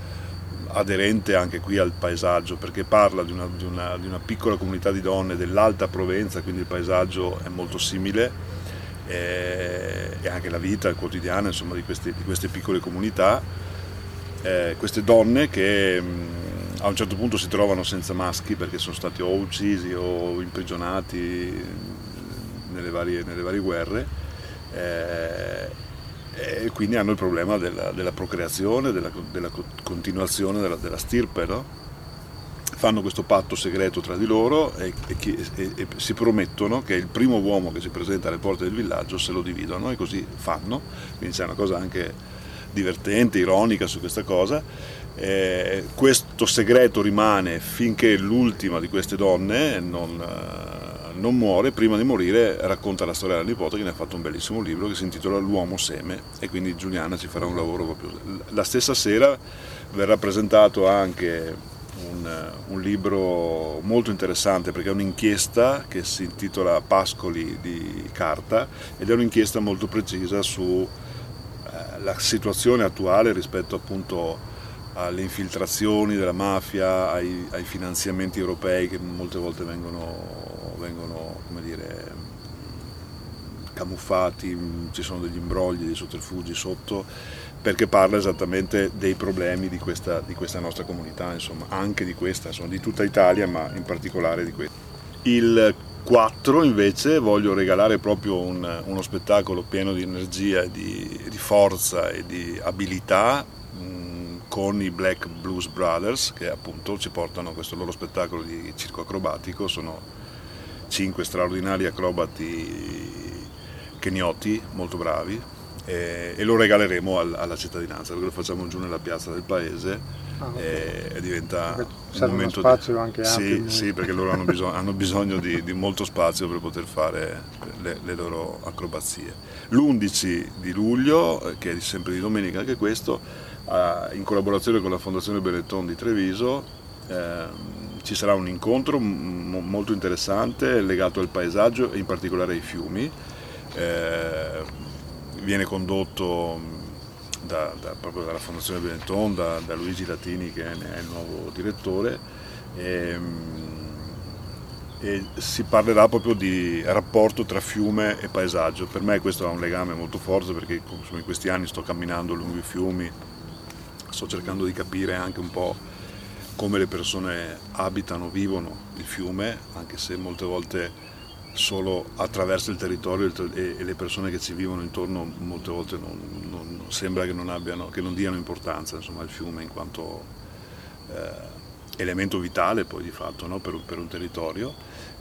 aderente anche qui al paesaggio perché parla di una, di una, di una piccola comunità di donne dell'Alta Provenza, quindi il paesaggio è molto simile e anche la vita quotidiana insomma, di, queste, di queste piccole comunità, eh, queste donne che mm, a un certo punto si trovano senza maschi perché sono stati o uccisi o imprigionati nelle varie, nelle varie guerre eh, e quindi hanno il problema della, della procreazione, della, della continuazione della, della stirpe. No? Fanno questo patto segreto tra di loro e, e, e, e, si promettono che il primo uomo che si presenta alle porte del villaggio se lo dividono e così fanno, quindi c'è una cosa anche divertente, ironica su questa cosa eh, questo segreto rimane finché l'ultima di queste donne non, eh, non, muore, prima di morire racconta la storia della nipote che ne ha fatto un bellissimo libro che si intitola L'uomo seme e quindi Giuliana ci farà un lavoro proprio. La stessa sera verrà presentato anche un, un libro molto interessante perché è un'inchiesta che si intitola Pascoli di carta ed è un'inchiesta molto precisa sulla eh, situazione attuale rispetto appunto alle infiltrazioni della mafia, ai, ai, finanziamenti europei che molte volte vengono, vengono dire, camuffati, ci sono degli imbrogli, dei sotterfugi sotto, perché parla esattamente dei problemi di questa, di questa nostra comunità, insomma, anche di questa, insomma, di tutta Italia, ma in particolare di questa. Il 4 invece voglio regalare proprio un, uno spettacolo pieno di energia, di, di forza e di abilità con i Black Blues Brothers che appunto ci portano a questo loro spettacolo di circo acrobatico, sono cinque straordinari acrobati kenioti molto bravi e, e lo regaleremo al, alla cittadinanza perché lo facciamo giù nella piazza del paese ah, okay. e, diventa perché un momento spazio di... anche sì, sì, perché loro hanno bisogno, hanno bisogno di, di, molto spazio per poter fare le, le loro acrobazie. L'11 di luglio, che è sempre di domenica anche questo, in collaborazione con la Fondazione Benetton di Treviso eh, ci sarà un incontro molto interessante legato al paesaggio e in particolare ai fiumi. Eh, viene condotto da, da, proprio dalla Fondazione Benetton, da, da, Luigi Latini che è, il nuovo direttore. E, e si parlerà proprio di rapporto tra fiume e paesaggio. Per me questo ha un legame molto forte perché in questi anni sto camminando lungo i fiumi sto cercando di capire anche un po' come le persone abitano, vivono il fiume, anche se molte volte solo attraverso il territorio e le persone che ci vivono intorno molte volte non, non, sembra che non, abbiano, che non diano importanza insomma, al fiume in quanto eh, elemento vitale poi di fatto no? per, per, un territorio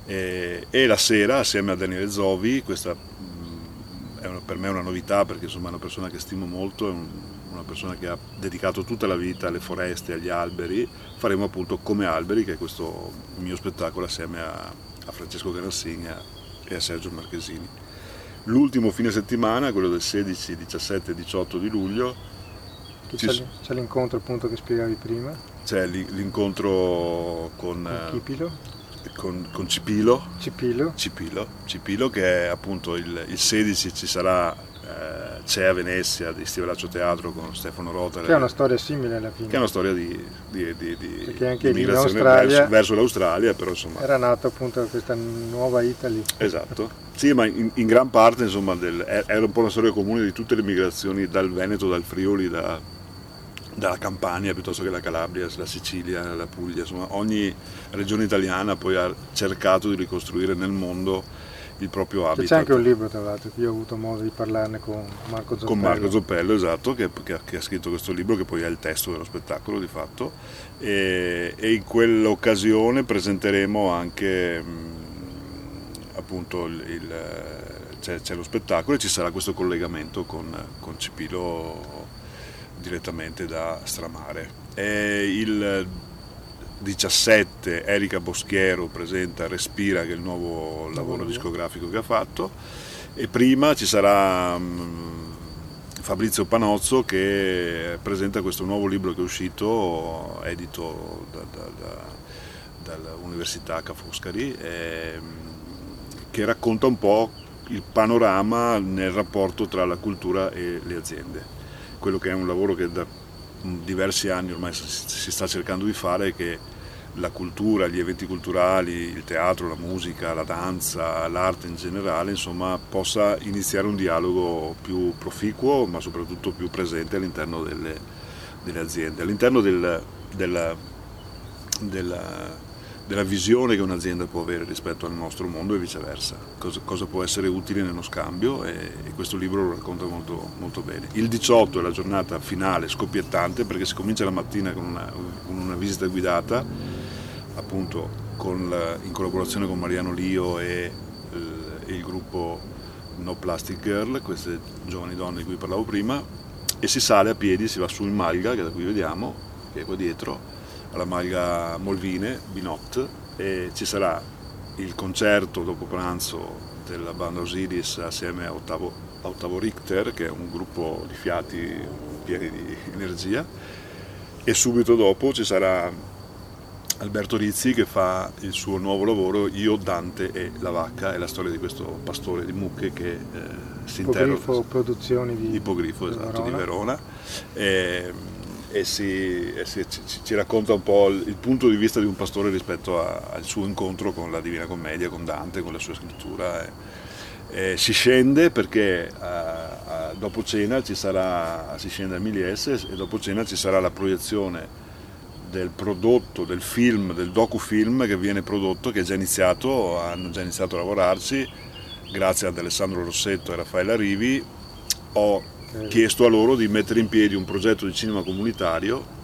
e, e, la sera assieme a Daniele Zovi questa mh, è una, per me è una novità perché insomma, è una persona che stimo molto è un, una persona che ha dedicato tutta la vita alle foreste, agli alberi faremo appunto come alberi che è questo mio spettacolo assieme a a Francesco Garassini e a Sergio Marchesini. L'ultimo fine settimana, quello del 16, 17 e 18 di luglio, c'è, c'è, l'incontro appunto che spiegavi prima. C'è l'incontro con, con, con, con Cipilo, Cipilo. Cipilo, Cipilo, che è appunto il, il 16 ci sarà eh, c'è a Venezia di Stivelaccio Teatro con Stefano Rotare. Che è una storia simile alla fine. Che è una storia di, di, di, di di migrazione verso, verso, l'Australia, però insomma... Era nata appunto questa nuova Italy. Esatto, sì, ma in, in gran parte insomma del, era un po' una storia comune di tutte le migrazioni dal Veneto, dal Friuli, da, dalla Campania piuttosto che la Calabria, la Sicilia, la Puglia, insomma ogni regione italiana poi ha cercato di ricostruire nel mondo il proprio habitat. C'è anche un libro tra l'altro, io ho avuto modo di parlarne con Marco Zoppello. Con Marco Zoppello, esatto, che, che, che, ha scritto questo libro che poi è il testo dello spettacolo di fatto e, e in quell'occasione presenteremo anche mh, appunto il, il, c'è, c'è, lo spettacolo e ci sarà questo collegamento con, con Cipilo direttamente da Stramare. E il 17 Erika Boschiero presenta Respira che è il nuovo lavoro discografico che ha fatto. E prima ci sarà um, Fabrizio Panozzo che presenta questo nuovo libro che è uscito edito da, da, da, dall'Università Ca' Foscari e, che racconta un po' il panorama nel rapporto tra la cultura e le aziende. Quello che è un lavoro che da diversi anni ormai si sta cercando di fare che la cultura, gli eventi culturali, il teatro, la musica, la danza, l'arte in generale, insomma, possa iniziare un dialogo più proficuo ma soprattutto più presente all'interno delle, delle aziende, all'interno del, del, della, della visione che un'azienda può avere rispetto al nostro mondo e viceversa, cosa, cosa può essere utile nello scambio e, e, questo libro lo racconta molto, molto, bene. Il 18 è la giornata finale, scoppiettante, perché si comincia la mattina con una, con una visita guidata, appunto la, in collaborazione con Mariano Lio e il, e il gruppo No Plastic Girl, queste giovani donne di cui parlavo prima, e si sale a piedi, si va su in Malga, che da qui vediamo, che è qua dietro, alla Malga Molvine, Binot, e ci sarà il concerto dopo pranzo della banda Osiris assieme a Ottavo, a Ottavo Richter, che è un gruppo di fiati pieni di energia, e subito dopo ci sarà Alberto Rizzi che fa il suo nuovo lavoro Io, Dante e la vacca, è la storia di questo pastore di mucche che eh, si interroga. Ipogrifo Produzioni di Ipogrifo, di esatto, Verona. di Verona. E, e, si, e si, ci, ci, racconta un po' il, il, punto di vista di un pastore rispetto a, al suo incontro con la Divina Commedia, con Dante, con la sua scrittura. E, e si scende perché a, a, dopo cena ci sarà, si scende a Miliesse e dopo cena ci sarà la proiezione del prodotto, del film, del docufilm che viene prodotto, che è già iniziato, hanno già iniziato a lavorarci, grazie ad Alessandro Rossetto e Raffaella Rivi, ho chiesto a loro di mettere in piedi un progetto di cinema comunitario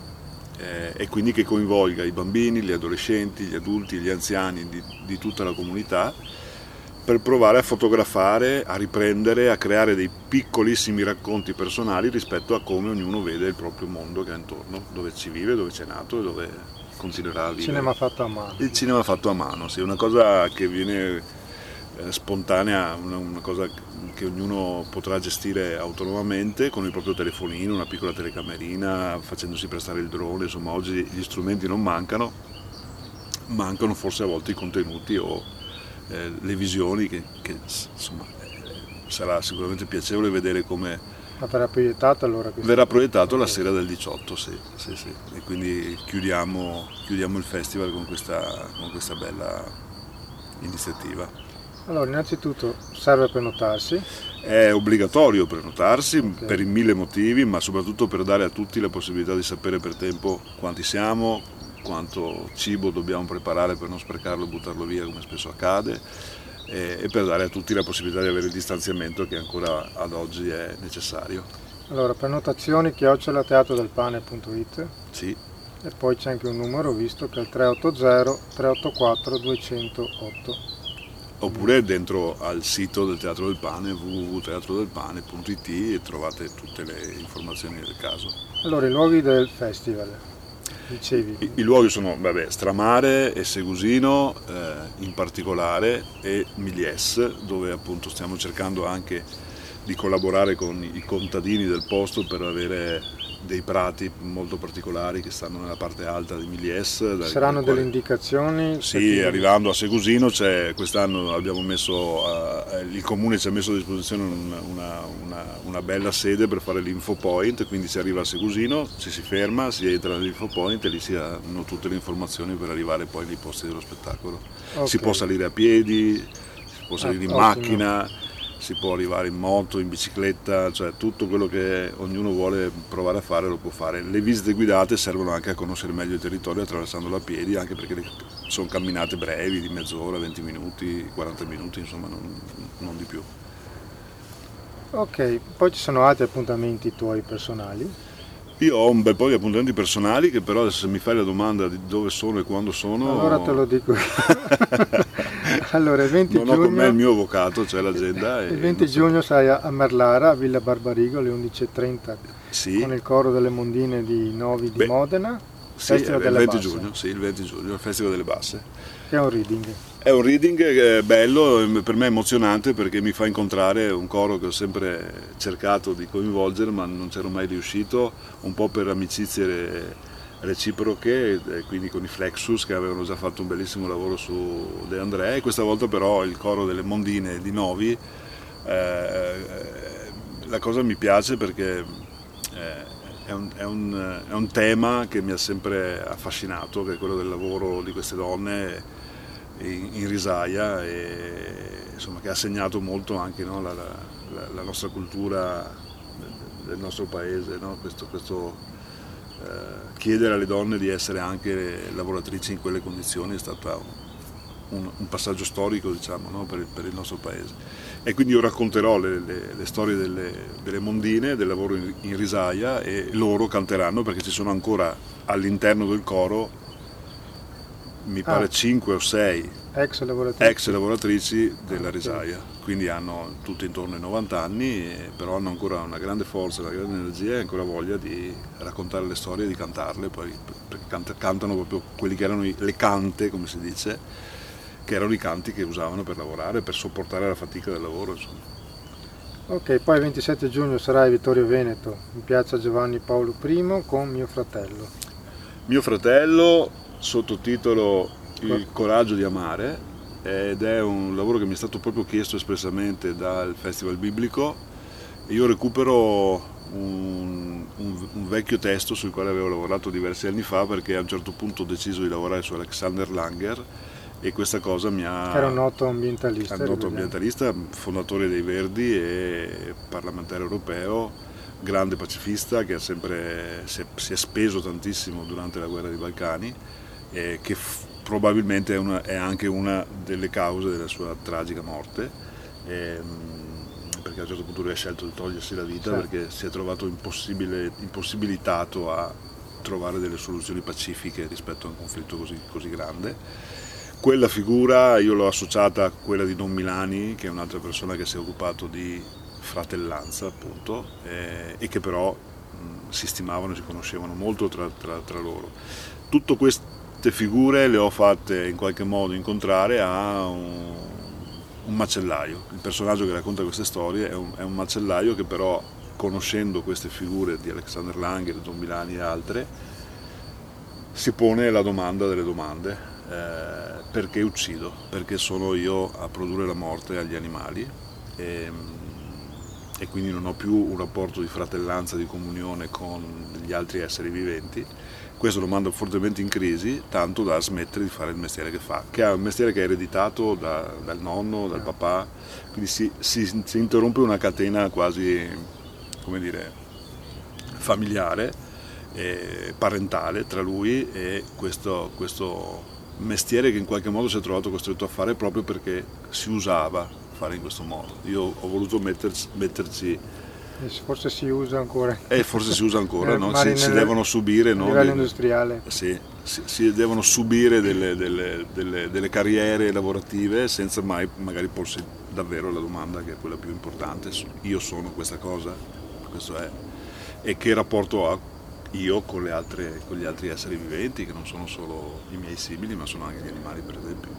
eh, e quindi che coinvolga i bambini, gli adolescenti, gli adulti, gli anziani di, di tutta la comunità per provare a fotografare, a riprendere, a creare dei piccolissimi racconti personali rispetto a come ognuno vede il proprio mondo che è intorno, dove ci vive, dove c'è nato e dove continuerà a vivere. Il cinema fatto a mano. Il cinema fatto a mano, sì, una cosa che viene eh, spontanea, una, una, cosa che ognuno potrà gestire autonomamente con il proprio telefonino, una piccola telecamerina, facendosi prestare il drone, insomma oggi gli strumenti non mancano, mancano forse a volte i contenuti o eh, le visioni che, che insomma, eh, sarà sicuramente piacevole vedere come ma verrà proiettato allora? Verrà proiettato la sera del 18, sì, sì, sì. E quindi chiudiamo, chiudiamo, il festival con questa, con questa bella iniziativa. Allora, innanzitutto serve prenotarsi. È obbligatorio prenotarsi okay. per mille motivi, ma soprattutto per dare a tutti la possibilità di sapere per tempo quanti siamo, quanto cibo dobbiamo preparare per non sprecarlo e buttarlo via come spesso accade e per dare a tutti la possibilità di avere il distanziamento che ancora ad oggi è necessario. Allora, prenotazioni chiocciolateatrodelpane.it Sì. E poi c'è anche un numero visto che è il 380 384 208 oppure dentro al sito del Teatro del Pane www.teatrodelpane.it e trovate tutte le informazioni del caso. Allora, i luoghi del festival, dicevi? I, i luoghi sono vabbè, Stramare e Segusino eh, in particolare e Milies dove appunto stiamo cercando anche di collaborare con i contadini del posto per avere dei prati molto particolari che stanno nella parte alta di Milies. Saranno delle indicazioni? Sì, arrivando a Segusino quest'anno abbiamo messo, uh, il comune ci ha messo a disposizione una, una, una, bella sede per fare l'info point, quindi si arriva a Segusino, ci si ferma, si entra nell'info point e lì si hanno tutte le informazioni per arrivare poi nei posti dello spettacolo. Okay. Si può salire a piedi, si può salire ah, in ottimo. macchina si può arrivare in moto, in bicicletta, cioè tutto quello che ognuno vuole provare a fare lo può fare. Le visite guidate servono anche a conoscere meglio il territorio attraversandolo a piedi, anche perché sono camminate brevi di mezz'ora, 20 minuti, 40 minuti, insomma non, non di più. Ok, poi ci sono altri appuntamenti tuoi personali? Io ho un bel po' di appuntamenti personali che però se mi fai la domanda di dove sono e quando sono... Allora te lo dico. allora, il 20 non giugno... ho con me il mio avvocato, cioè l'agenda. Il 20 giugno sai a Merlara, a Villa Barbarigo alle 11.30 sì. con il coro delle Mondine di Novi di Beh, Modena. Sì, il 20 giugno, sì, il 20 giugno, il Festival delle Basse. Che è un reading. È un reading bello, per me emozionante perché mi fa incontrare un coro che ho sempre cercato di coinvolgere ma non c'ero mai riuscito, un po' per amicizie reciproche, quindi con i Flexus che avevano già fatto un bellissimo lavoro su De André, questa volta però il coro delle Mondine di Novi, eh, la cosa mi piace perché eh, è un, è, un, è un, tema che mi ha sempre affascinato, che è quello del lavoro di queste donne in, risaia e insomma, che ha segnato molto anche no, la, la, la, nostra cultura del nostro paese, no? questo, questo eh, chiedere alle donne di essere anche lavoratrici in quelle condizioni è stato un, un passaggio storico diciamo, no? per, per, il, nostro paese. E quindi io racconterò le, le, le storie delle, delle, mondine, del lavoro in, in risaia e loro canteranno perché ci sono ancora all'interno del coro mi pare ah. 5 o 6 ex lavoratrici. ex lavoratrici, della risaia, quindi hanno tutte intorno ai 90 anni, però hanno ancora una grande forza, una grande energia e ancora voglia di raccontare le storie e di cantarle, poi cantano proprio quelli che erano le cante, come si dice, che erano i canti che usavano per lavorare, per sopportare la fatica del lavoro. Insomma. Ok, poi il 27 giugno sarai a Vittorio Veneto, in piazza Giovanni Paolo I con mio fratello. Mio fratello sottotitolo Il coraggio di amare ed è un lavoro che mi è stato proprio chiesto espressamente dal Festival Biblico. Io recupero un, un, un, vecchio testo sul quale avevo lavorato diversi anni fa perché a un certo punto ho deciso di lavorare su Alexander Langer e questa cosa mi ha... Era un noto ambientalista. un noto ambientalista, fondatore dei Verdi e parlamentare europeo, grande pacifista che sempre, si, è, si è speso tantissimo durante la guerra dei Balcani eh, che f- probabilmente è, una, è, anche una delle cause della sua tragica morte, ehm, perché a un certo punto lui ha scelto di togliersi la vita sì. perché si è trovato impossibilitato a trovare delle soluzioni pacifiche rispetto a un conflitto così, così grande. Quella figura io l'ho associata a quella di Don Milani, che è un'altra persona che si è occupato di fratellanza appunto, eh, e che però mh, si stimavano e si conoscevano molto tra, tra, tra loro. Tutto questo queste figure le ho fatte in qualche modo incontrare a un, un macellaio. Il personaggio che racconta queste storie è un, è un, macellaio che però, conoscendo queste figure di Alexander Langer, Don Milani e altre, si pone la domanda delle domande. Eh, perché uccido? Perché sono io a produrre la morte agli animali? E, e quindi non ho più un rapporto di fratellanza, di comunione con gli altri esseri viventi, questo lo manda fortemente in crisi, tanto da smettere di fare il mestiere che fa, che è un mestiere che è ereditato da, dal nonno, dal papà, quindi si, si, si interrompe una catena quasi, come dire, familiare, parentale tra lui e questo, questo mestiere che in qualche modo si è trovato costretto a fare proprio perché si usava fare in questo modo. Io ho voluto metterci, metterci Forse si usa ancora. Eh, forse si usa ancora, no? si, si, devono subire. A no? livello industriale. Sì, si, si, devono subire delle, delle, delle, delle, carriere lavorative senza mai magari porsi davvero la domanda che è quella più importante. Io sono questa cosa? Questo è. E che rapporto ho io con, altre, con gli altri esseri viventi, che non sono solo i miei simili, ma sono anche gli animali, per esempio.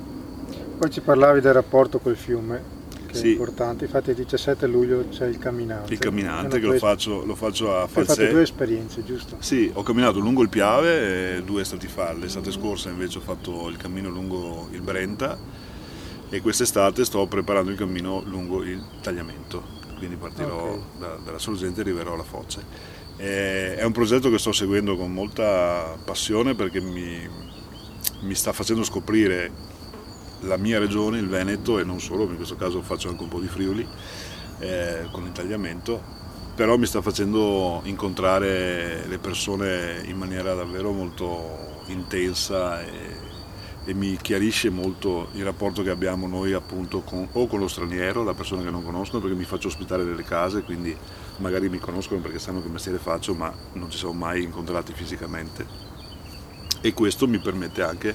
Poi ci parlavi del rapporto col fiume sì. importante. Infatti il 17 luglio c'è il camminante. Il camminante che lo faccio, lo faccio, a Falsè. Hai fatto due esperienze, giusto? Sì, ho camminato lungo il Piave, due estati fa. L'estate scorsa invece ho fatto il cammino lungo il Brenta e quest'estate sto preparando il cammino lungo il Tagliamento. Quindi partirò okay. da, dalla Sorgente e arriverò alla Foce. È un progetto che sto seguendo con molta passione perché mi, mi sta facendo scoprire la mia regione, il Veneto, e non solo, in questo caso faccio anche un po' di Friuli eh, con l'intagliamento, però mi sta facendo incontrare le persone in maniera davvero molto intensa e, e mi chiarisce molto il rapporto che abbiamo noi appunto con, o con lo straniero, la persona che non conoscono, perché mi faccio ospitare nelle case, quindi magari mi conoscono perché sanno che mestiere faccio, ma non ci siamo mai incontrati fisicamente. E questo mi permette anche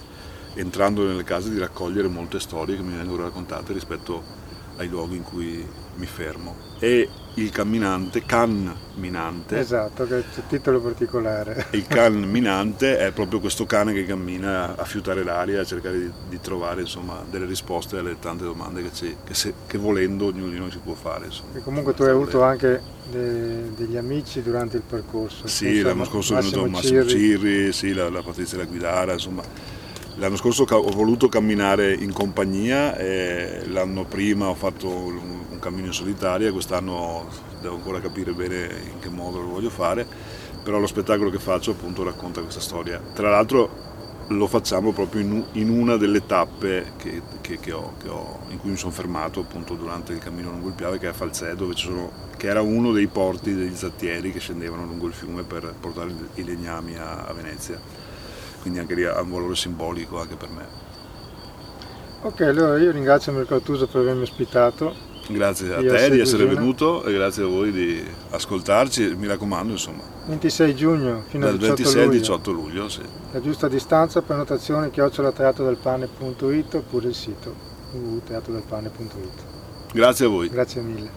entrando nelle case di raccogliere molte storie che mi vengono raccontate rispetto ai luoghi in cui mi fermo. E il camminante, can minante. Esatto, che è il titolo particolare. Il can minante è proprio questo cane che cammina a fiutare l'aria, a cercare di, di trovare insomma, delle risposte alle tante domande che, che, se, che, volendo ognuno di noi si può fare. Insomma. E comunque tu hai avuto anche de, degli amici durante il percorso. Sì, l'anno scorso è venuto Massimo Cirri, sì, la, la Patrizia La Guidara, insomma L'anno scorso ho voluto camminare in compagnia, l'anno prima ho fatto un cammino in solitaria, quest'anno devo ancora capire bene in che modo lo voglio fare, però lo spettacolo che faccio appunto racconta questa storia. Tra l'altro lo facciamo proprio in, una delle tappe che, che, che, ho, ho, in cui mi sono fermato appunto durante il cammino lungo il Piave che è a Falzè, sono, che era uno dei porti degli zattieri che scendevano lungo il fiume per portare i legnami a, a Venezia quindi anche lì ha un valore simbolico anche per me. Ok, allora io ringrazio Mercatuso per avermi ospitato. Grazie a te di essere venuto e grazie a voi di ascoltarci, mi raccomando insomma. 26 giugno fino al 18 26 luglio. 18 luglio, sì. La giusta distanza, prenotazione chiocciolateatrodelpane.it oppure il sito www.teatrodelpane.it. Grazie a voi. Grazie mille.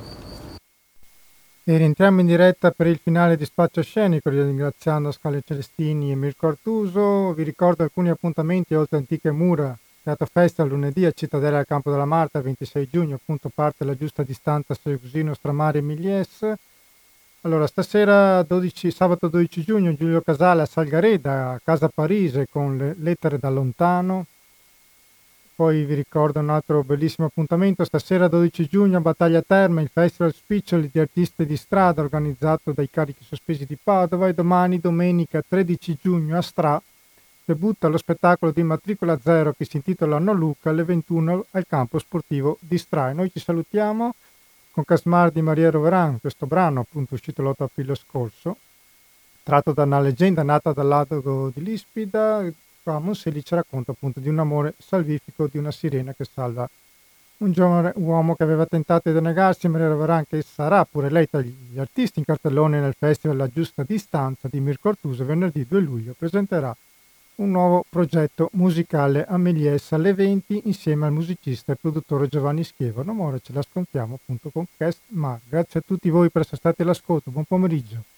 E rientriamo in diretta per il finale di Spazio Scenico, ringraziando Scale Celestini e Mirko Artuso. Vi ricordo alcuni appuntamenti oltre antiche mura. Teatro Festa lunedì a Cittadella al Campo della Marta, 26 giugno, appunto parte la giusta distanza Segusino, Stramari e Milies. Allora, stasera 12, sabato 12 giugno Giulio Casale a Salgareda, Casa Parise con le lettere da lontano. Poi vi ricordo un altro bellissimo appuntamento, stasera 12 giugno a Battaglia Terme, il Festival Spiccioli di Artisti di Strada organizzato dai Carichi Sospesi di Padova e domani domenica 13 giugno a Stra debutta lo spettacolo di matricola zero che si intitola No Luca alle 21 al campo sportivo di Stra. E noi ci salutiamo con Casmar di Maria Roveran, questo brano appunto uscito l'8 aprile scorso, tratto da una leggenda nata dal lago di Lispida, Monselli ci racconta appunto di un amore salvifico di una sirena che salva un giovane uomo che aveva tentato di denegarsi, Maria Ravaran, che sarà pure lei tra gli artisti in cartellone nel festival La Giusta Distanza di Mirko Artuso, venerdì 2 luglio presenterà un nuovo progetto musicale a Melies alle 20 insieme al musicista e produttore Giovanni Schievano. Ma ora ce l'ascoltiamo appunto con Cast Ma. Grazie a tutti voi per essere stati all'ascolto, buon pomeriggio.